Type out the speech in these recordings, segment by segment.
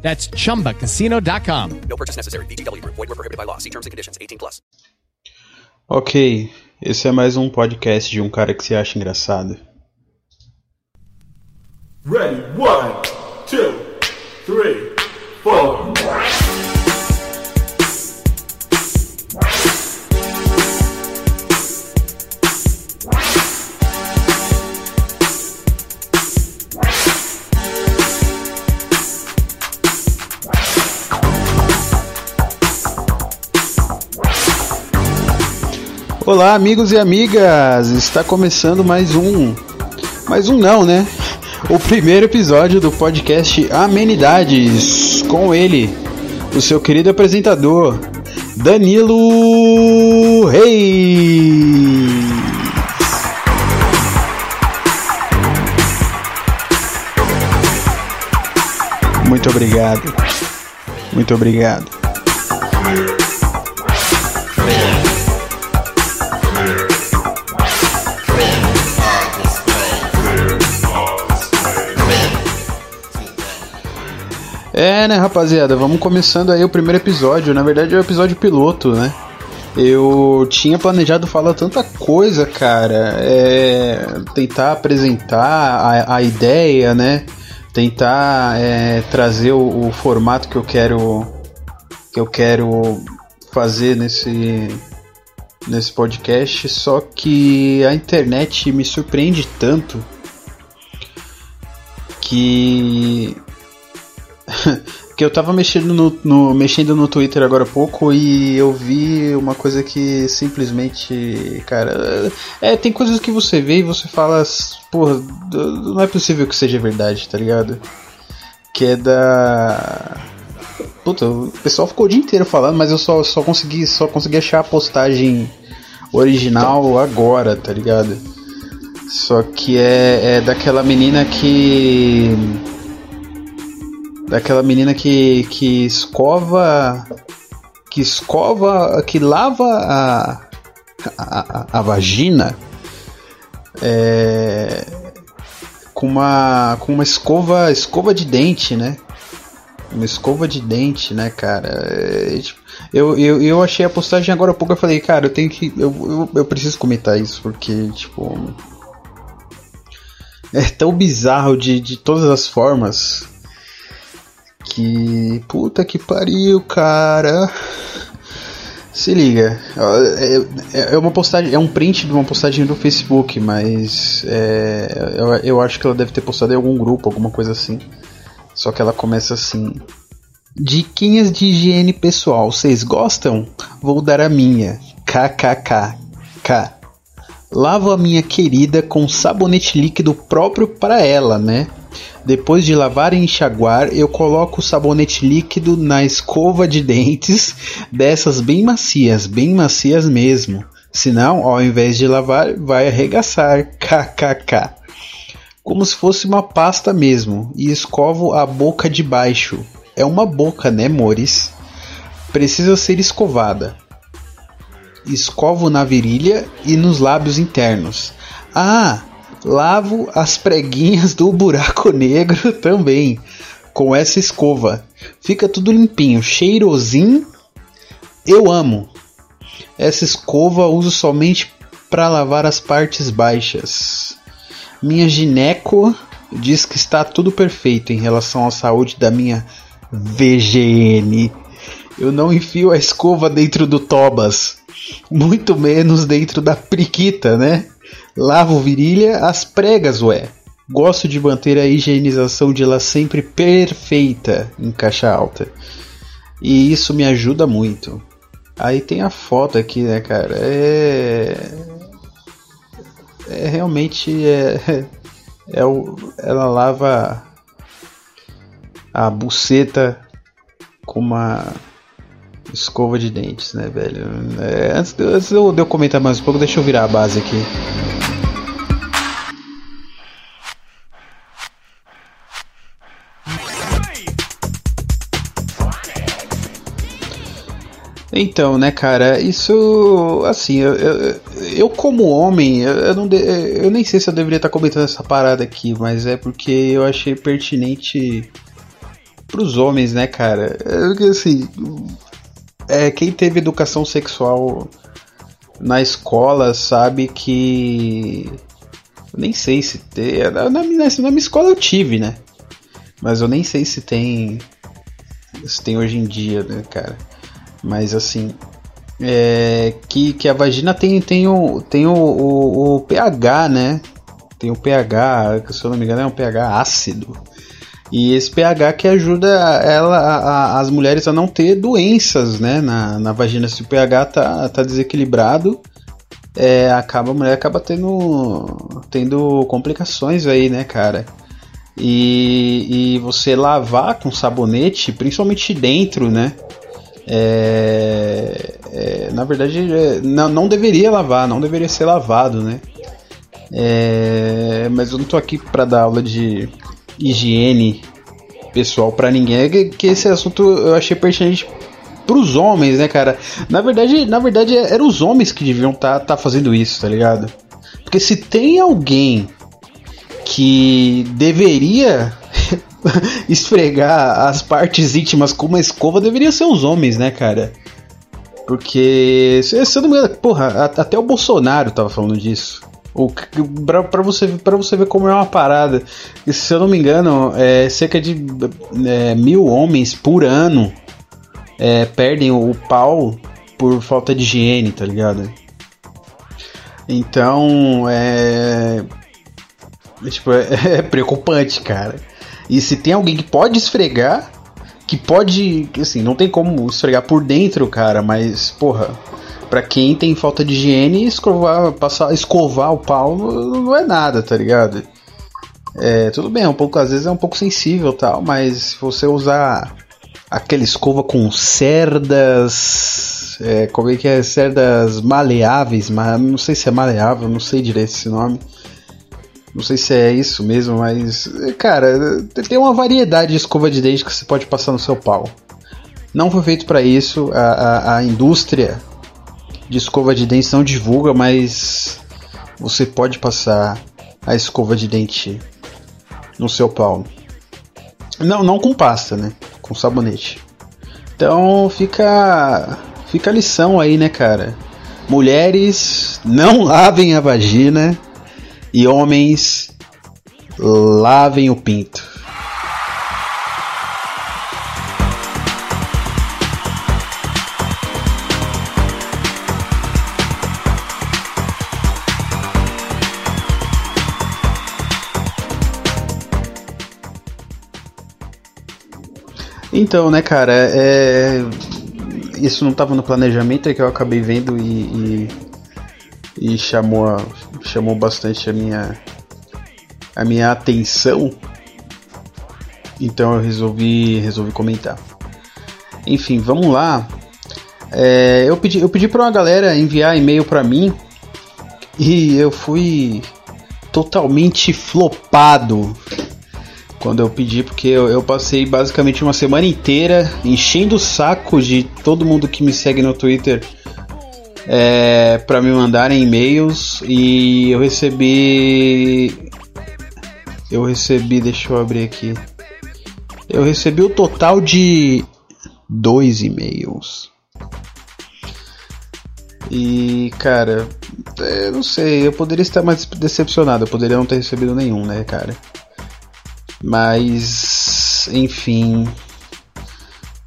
That's chumbacasino.com. No purchase necessary. VGW Group. Void were prohibited by law. See terms and conditions. 18 plus. Ok, esse é mais um podcast de um cara que se acha engraçado. Ready, one, two, three, Olá, amigos e amigas! Está começando mais um. Mais um não, né? O primeiro episódio do podcast Amenidades com ele, o seu querido apresentador, Danilo Reis. Muito obrigado. Muito obrigado. É, né, rapaziada? Vamos começando aí o primeiro episódio. Na verdade, é o episódio piloto, né? Eu tinha planejado falar tanta coisa, cara. É, tentar apresentar a, a ideia, né? Tentar é, trazer o, o formato que eu quero que eu quero fazer nesse nesse podcast. Só que a internet me surpreende tanto que que eu tava mexendo no, no, mexendo no Twitter agora há pouco e eu vi uma coisa que simplesmente, cara, é, tem coisas que você vê e você fala, porra, não é possível que seja verdade, tá ligado? Que é da Puta, o pessoal ficou o dia inteiro falando, mas eu só, só consegui só consegui achar a postagem original agora, tá ligado? Só que é, é daquela menina que daquela menina que, que escova que escova que lava a, a, a vagina é, com uma com uma escova escova de dente né? Uma escova de dente né cara? É, tipo, eu, eu, eu achei a postagem agora há pouco eu falei cara eu tenho que eu, eu, eu preciso comentar isso porque tipo é tão bizarro de, de todas as formas que. Puta que pariu, cara. Se liga, é, é uma postagem, é um print de uma postagem do Facebook, mas é, eu, eu acho que ela deve ter postado em algum grupo, alguma coisa assim. Só que ela começa assim: Diquinhas de higiene pessoal, vocês gostam? Vou dar a minha. KKK. K. Lavo a minha querida com sabonete líquido próprio para ela, né? Depois de lavar e enxaguar, eu coloco o sabonete líquido na escova de dentes, dessas bem macias, bem macias mesmo. Senão, ao invés de lavar, vai arregaçar. KKK. Como se fosse uma pasta mesmo. E escovo a boca de baixo. É uma boca, né, mores? Precisa ser escovada. Escovo na virilha e nos lábios internos. Ah, Lavo as preguinhas do buraco negro também com essa escova. Fica tudo limpinho, cheirosinho. Eu amo. Essa escova uso somente para lavar as partes baixas. Minha gineco diz que está tudo perfeito em relação à saúde da minha VGN. Eu não enfio a escova dentro do Tobas, muito menos dentro da priquita, né? Lavo virilha as pregas, ué. Gosto de manter a higienização de lá sempre perfeita em caixa alta. E isso me ajuda muito. Aí tem a foto aqui, né, cara? É. É realmente. É, é o, ela lava a buceta com uma. Escova de dentes, né, velho? É, antes, de, antes de eu, comentar mais um pouco, deixa eu virar a base aqui. Então, né, cara, isso, assim, eu, eu, eu como homem, eu, eu não de, eu nem sei se eu deveria estar comentando essa parada aqui, mas é porque eu achei pertinente pros homens, né, cara? É, porque, assim, é, quem teve educação sexual na escola sabe que. Nem sei se tem. Na, na, na minha escola eu tive, né? Mas eu nem sei se tem. Se tem hoje em dia, né, cara? Mas assim. É, que, que a vagina tem, tem, o, tem o, o, o pH, né? Tem o pH, se eu não me engano é um pH ácido. E esse pH que ajuda ela, a, a, as mulheres a não ter doenças, né? Na, na vagina, se o pH tá, tá desequilibrado, é, acaba, a mulher acaba tendo, tendo complicações aí, né, cara? E, e você lavar com sabonete, principalmente dentro, né? É, é, na verdade, é, não, não deveria lavar, não deveria ser lavado, né? É, mas eu não tô aqui para dar aula de higiene pessoal para ninguém. É que, que, esse assunto eu achei pertinente pros homens, né, cara? Na verdade, na verdade eram os homens que deviam estar tá, tá fazendo isso, tá ligado? Porque se tem alguém que deveria esfregar as partes íntimas com uma escova, deveria ser os homens, né, cara? Porque, se, eu não me engano, porra, até o Bolsonaro tava falando disso. O, pra, pra, você, pra você ver como é uma parada. Se eu não me engano, é, cerca de é, mil homens por ano é, perdem o, pau por falta de higiene, tá ligado? Então, é. Tipo, é, é preocupante, cara. E se tem alguém que pode esfregar, que pode. Assim, não tem como esfregar por dentro, cara, mas, porra Pra quem tem falta de higiene, escovar, passar, escovar o pau não é nada, tá ligado? É, tudo bem, é um pouco, às vezes é um pouco sensível tal, mas se você usar aquela escova com cerdas. É, como é que é? Cerdas maleáveis, mas não sei se é maleável, não sei direito esse nome. Não sei se é isso mesmo, mas. Cara, tem uma variedade de escova de dente que você pode passar no seu pau. Não foi feito para isso. A, a, a indústria de escova de dente não divulga, mas você pode passar a escova de dente no seu pau. Não, não com pasta, né? Com sabonete. Então fica fica a lição aí, né, cara? Mulheres não lavem a vagina e homens lavem o pinto. Então, né, cara, é... isso não estava no planejamento, é que eu acabei vendo e, e, e, chamou, a, chamou bastante a minha, a minha atenção. Então eu resolvi, resolvi comentar. Enfim, vamos lá. É, eu pedi, eu pedi para uma galera enviar e-mail para mim e eu fui totalmente flopado quando eu pedi, porque eu, eu, passei basicamente uma semana inteira enchendo o saco de todo mundo que me segue no Twitter é, para me mandarem e-mails e eu recebi. Eu recebi, deixa eu abrir aqui. Eu recebi o total de dois e-mails. E, cara, eu não sei, eu poderia estar mais decepcionado, eu poderia não ter recebido nenhum, né, cara? Mas, enfim,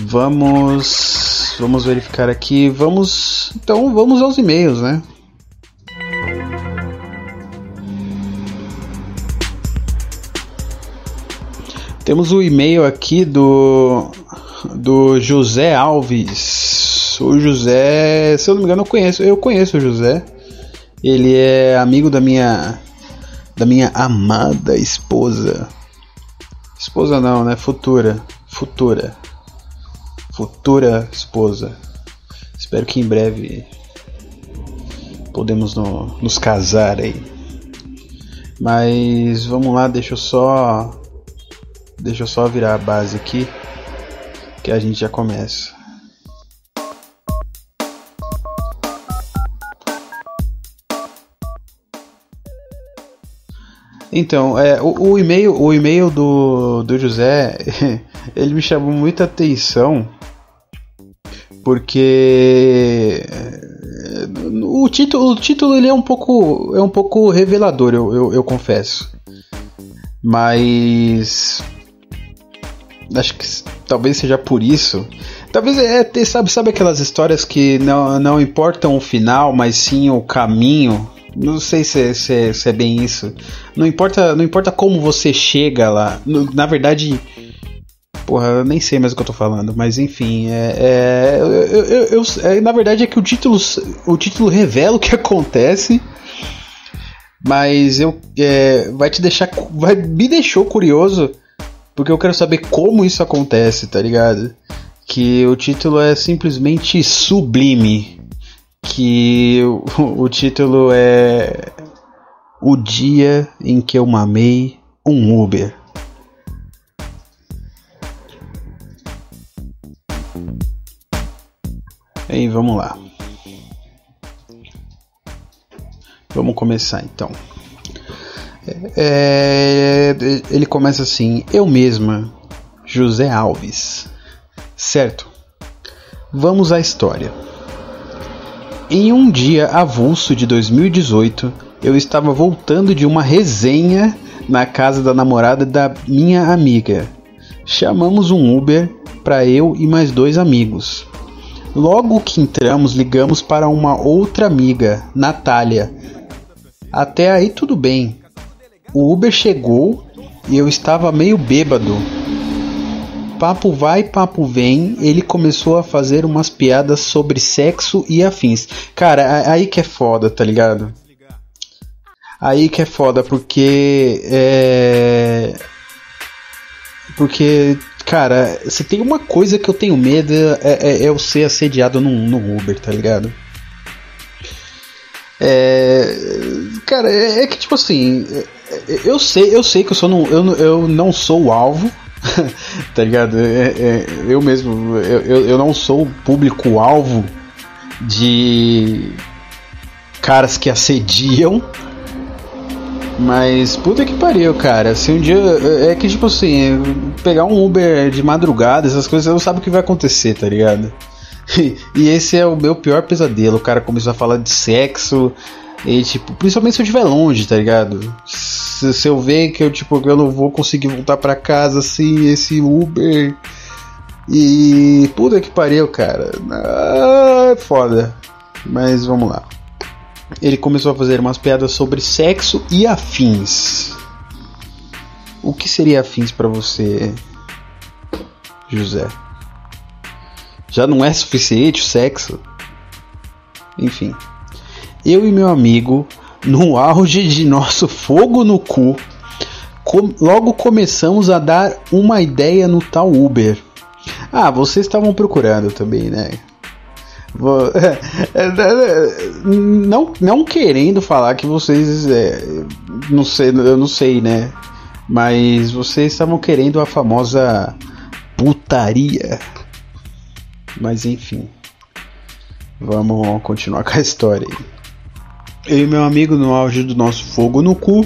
vamos vamos verificar aqui. Vamos, então, vamos aos e-mails, né? Temos o e-mail aqui do do José Alves. O José, se eu não me engano, eu conheço, eu conheço o José. Ele é amigo da minha da minha amada esposa. Esposa não, né? Futura. Futura. Futura esposa. Espero que em breve podemos no, nos casar aí. Mas vamos lá, deixa eu só deixa eu só virar a base aqui que a gente já começa. Então, é, o, o e-mail, o e-mail do, do José, ele me chamou muita atenção porque é, o título, o título ele é um pouco, é um pouco revelador, eu, eu, eu confesso. Mas acho que talvez seja por isso. Talvez é ter, sabe, sabe aquelas histórias que não, não importam o final, mas sim o caminho não sei se, é, se, é, se é bem isso. Não importa, não importa como você chega lá. Na verdade, Porra, eu nem sei mais o que eu tô falando, mas enfim, é, é eu, eu, eu, é, na verdade é que o título, o título revela o que acontece, mas eu é, vai te deixar, vai me deixou curioso, porque eu quero saber como isso acontece, tá ligado? Que o título é simplesmente sublime que o, o título é O Dia em que eu mamei um Uber. E vamos lá. Vamos começar então. É, ele começa assim: Eu mesma, José Alves. Certo? Vamos à história. Em um dia avulso de 2018, eu estava voltando de uma resenha na casa da namorada da minha amiga. Chamamos um Uber para eu e mais dois amigos. Logo que entramos, ligamos para uma outra amiga, Natália. Até aí tudo bem. O Uber chegou e eu estava meio bêbado, papo vai, papo vem, ele começou a fazer umas piadas sobre sexo e afins. Cara, aí que é foda, tá ligado? Aí que é foda, porque. É. Porque, cara, se tem uma coisa que eu tenho medo é, é, é eu ser assediado no, no Uber, tá ligado? É, cara, é, é, que tipo assim, é, eu sei, eu sei que eu, sou não, eu, eu não sou o alvo, tá ligado? É, é, eu mesmo, eu, eu não sou público-alvo de caras que assediam. Mas puta que pariu, cara. Se um dia. É que tipo assim, pegar um Uber de madrugada, essas coisas, você não sabe o que vai acontecer, tá ligado? E, esse é o meu pior pesadelo. O cara começou a falar de sexo. E tipo, principalmente se eu estiver longe, tá ligado? se, se, eu ver que eu, tipo, eu não vou conseguir voltar para casa assim, esse Uber. E. Puta que pariu, cara. Ah, foda. Mas vamos lá. Ele começou a fazer umas piadas sobre sexo e afins. O que seria afins para você, José? Já não é suficiente o sexo? Enfim. Eu e meu amigo no auge de nosso fogo no cu, com, logo começamos a dar uma ideia no tal Uber. Ah, vocês estavam procurando também, né? Não, não querendo falar que vocês. É, não sei, eu não sei, né? Mas vocês estavam querendo a famosa putaria. Mas enfim. Vamos continuar com a história aí. Eu e meu amigo, no auge do nosso fogo no cu,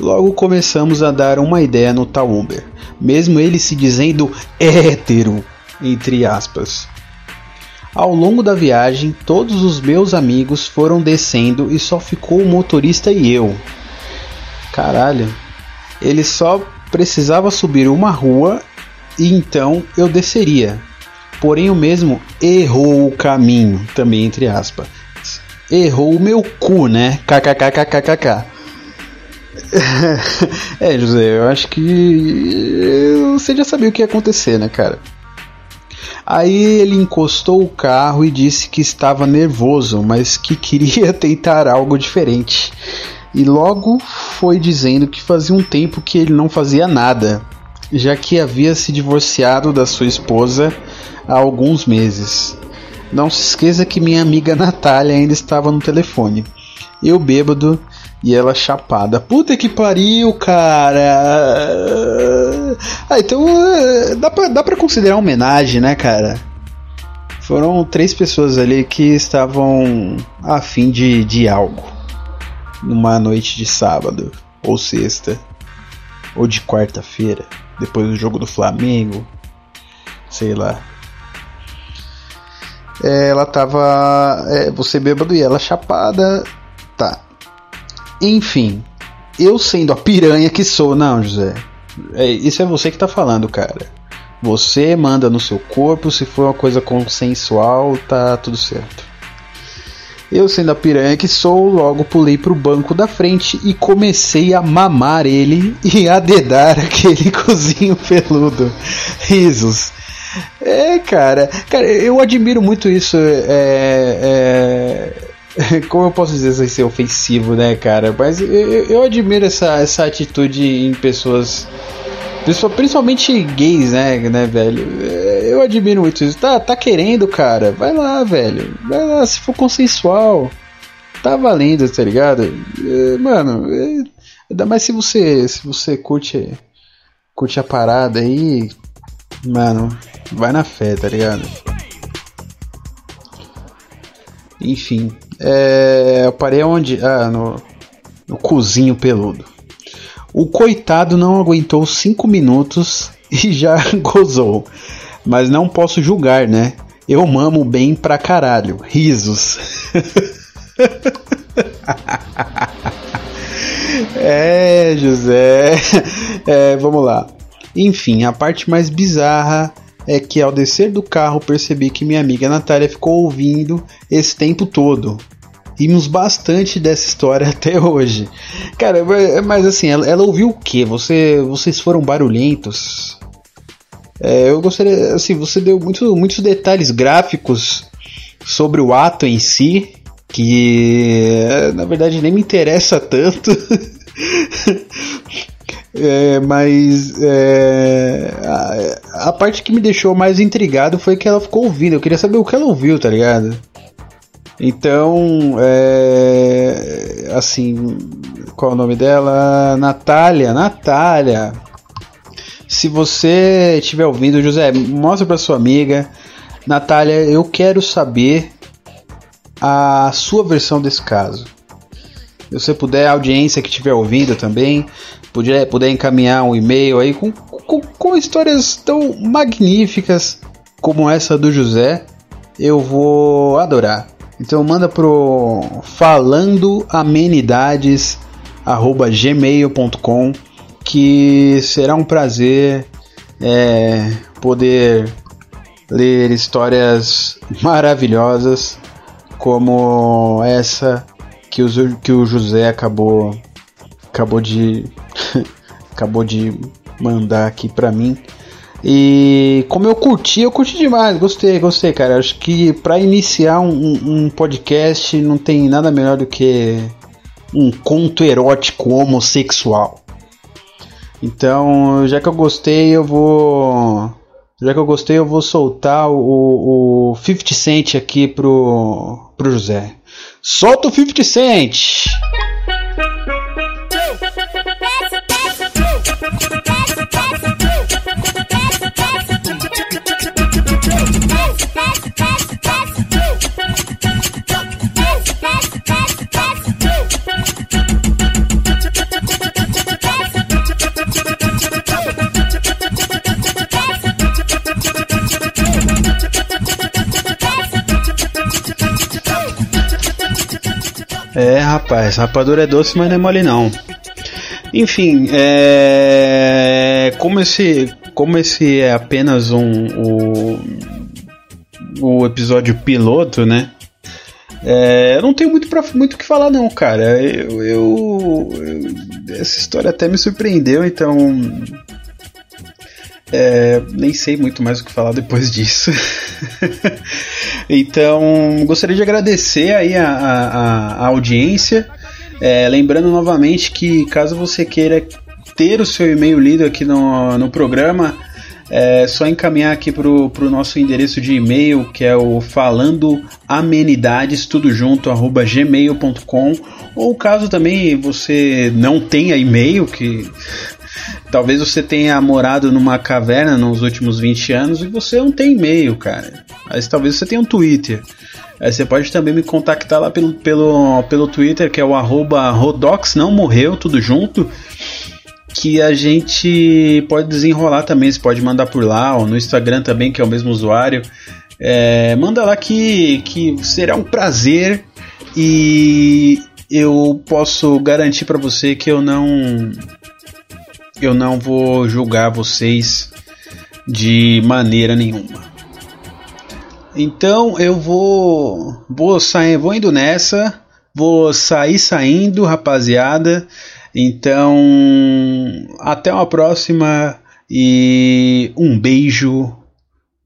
logo começamos a dar uma ideia no tal mesmo ele se dizendo hétero, entre aspas. Ao longo da viagem, todos os meus amigos foram descendo e só ficou o motorista e eu. Caralho, ele só precisava subir uma rua e então eu desceria. Porém, o mesmo errou o caminho, também entre aspas errou o meu cu, né? KKKKKK. é, José, eu acho que você já sabia o que ia acontecer, né, cara? Aí ele encostou o carro e disse que estava nervoso, mas que queria tentar algo diferente. E logo foi dizendo que fazia um tempo que ele não fazia nada, já que havia se divorciado da sua esposa há alguns meses. Não se esqueça que minha amiga Natália ainda estava no telefone. Eu bêbado e ela chapada. Puta que pariu, cara! Ah, então eh, dá pra, dá pra considerar homenagem, né, cara? Foram três pessoas ali que estavam a fim de, de algo. Numa noite de sábado, ou sexta, ou de quarta-feira, depois do jogo do Flamengo, sei lá. É, ela tava. É, você bêbado e ela chapada. Tá. Enfim. Eu sendo a piranha que sou, não, José. É, isso é você que tá falando, cara. Você manda no seu corpo, se for uma coisa consensual, tá tudo certo. Eu, sendo a piranha que sou, logo pulei pro banco da frente e comecei a mamar ele e a dedar aquele cozinho peludo. Risos. É, cara, cara, eu admiro muito isso. É, é, como eu posso dizer sem ser ofensivo, né, cara? Mas eu, eu admiro essa, essa atitude em pessoas Principalmente gays, né, né, velho? É, eu admiro muito isso. Tá, tá querendo, cara? Vai lá, velho. Vai lá, se for consensual. Tá valendo, tá ligado? É, mano, é, ainda mais se você se você curte curte a parada aí, mano, vai na fé, tá ligado? Enfim, é, eu parei onde? Ah, no, no cozinho peludo. O coitado não aguentou cinco minutos e já gozou. Mas não posso julgar, né? Eu mamo bem pra caralho. Risos. é, José. É, vamos lá. Enfim, a parte mais bizarra é que ao descer do carro percebi que minha amiga Natália ficou ouvindo esse tempo todo. Rimos bastante dessa história até hoje. Cara, mas assim, ela, ela ouviu o que? Você, vocês foram barulhentos? É, eu gostaria, assim, você deu muito, muitos detalhes gráficos sobre o ato em si, que na verdade nem me interessa tanto. É, mas é, a, a, parte que me deixou mais intrigado foi que ela ficou ouvindo. Eu queria saber o que ela ouviu, tá ligado? Então, é, assim, qual é o nome dela? Natália, Natália. Se você estiver ouvindo, José, mostra para sua amiga. Natália, eu quero saber a sua versão desse caso. Se você puder, a audiência que estiver ouvindo também, puder, puder encaminhar um e-mail aí com, com, com histórias tão magníficas como essa do José, eu vou adorar. Então manda pro falandoamenidades@gmail.com que será um prazer é, poder ler histórias maravilhosas como essa que o, que o José acabou acabou de acabou de mandar aqui para mim. E como eu curti, eu curti demais, gostei, gostei, cara. Acho que para iniciar um, um, podcast não tem nada melhor do que um conto erótico homossexual. Então, já que eu gostei, eu vou. Já que eu gostei, eu vou soltar o, o 50 Cent aqui pro, pro José. Solta o 50 Cent! É, rapaz, rapadura é doce, mas não é mole não. Enfim, é... como esse como esse é apenas um o, o episódio piloto, né? É, eu não tenho muito pra, muito o que falar não, cara. Eu, eu, eu, essa história até me surpreendeu, então é, nem sei muito mais o que falar depois disso. então, gostaria de agradecer aí a, a, a audiência. É, lembrando novamente que caso você queira ter o seu e-mail lido aqui no, no programa, é só encaminhar aqui pro, pro nosso endereço de e-mail, que é o falando amenidades, tudo junto, arroba gmail.com. Ou caso também você não tenha e-mail, que talvez você tenha morado numa caverna nos últimos 20 anos e você não tem e-mail, cara. Mas talvez você tenha um Twitter. Aí você pode também me contactar lá pelo, pelo, pelo Twitter, que é o arroba Rodox, não morreu, tudo junto que a gente pode desenrolar também. Você pode mandar por lá, ou no Instagram também, que é o mesmo usuário. É, manda lá que, que será um prazer e eu posso garantir para você que eu não eu não vou julgar vocês de maneira nenhuma. Então eu vou vou sair, vou indo nessa, vou sair saindo, rapaziada. Então, até uma próxima e um beijo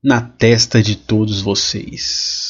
na testa de todos vocês.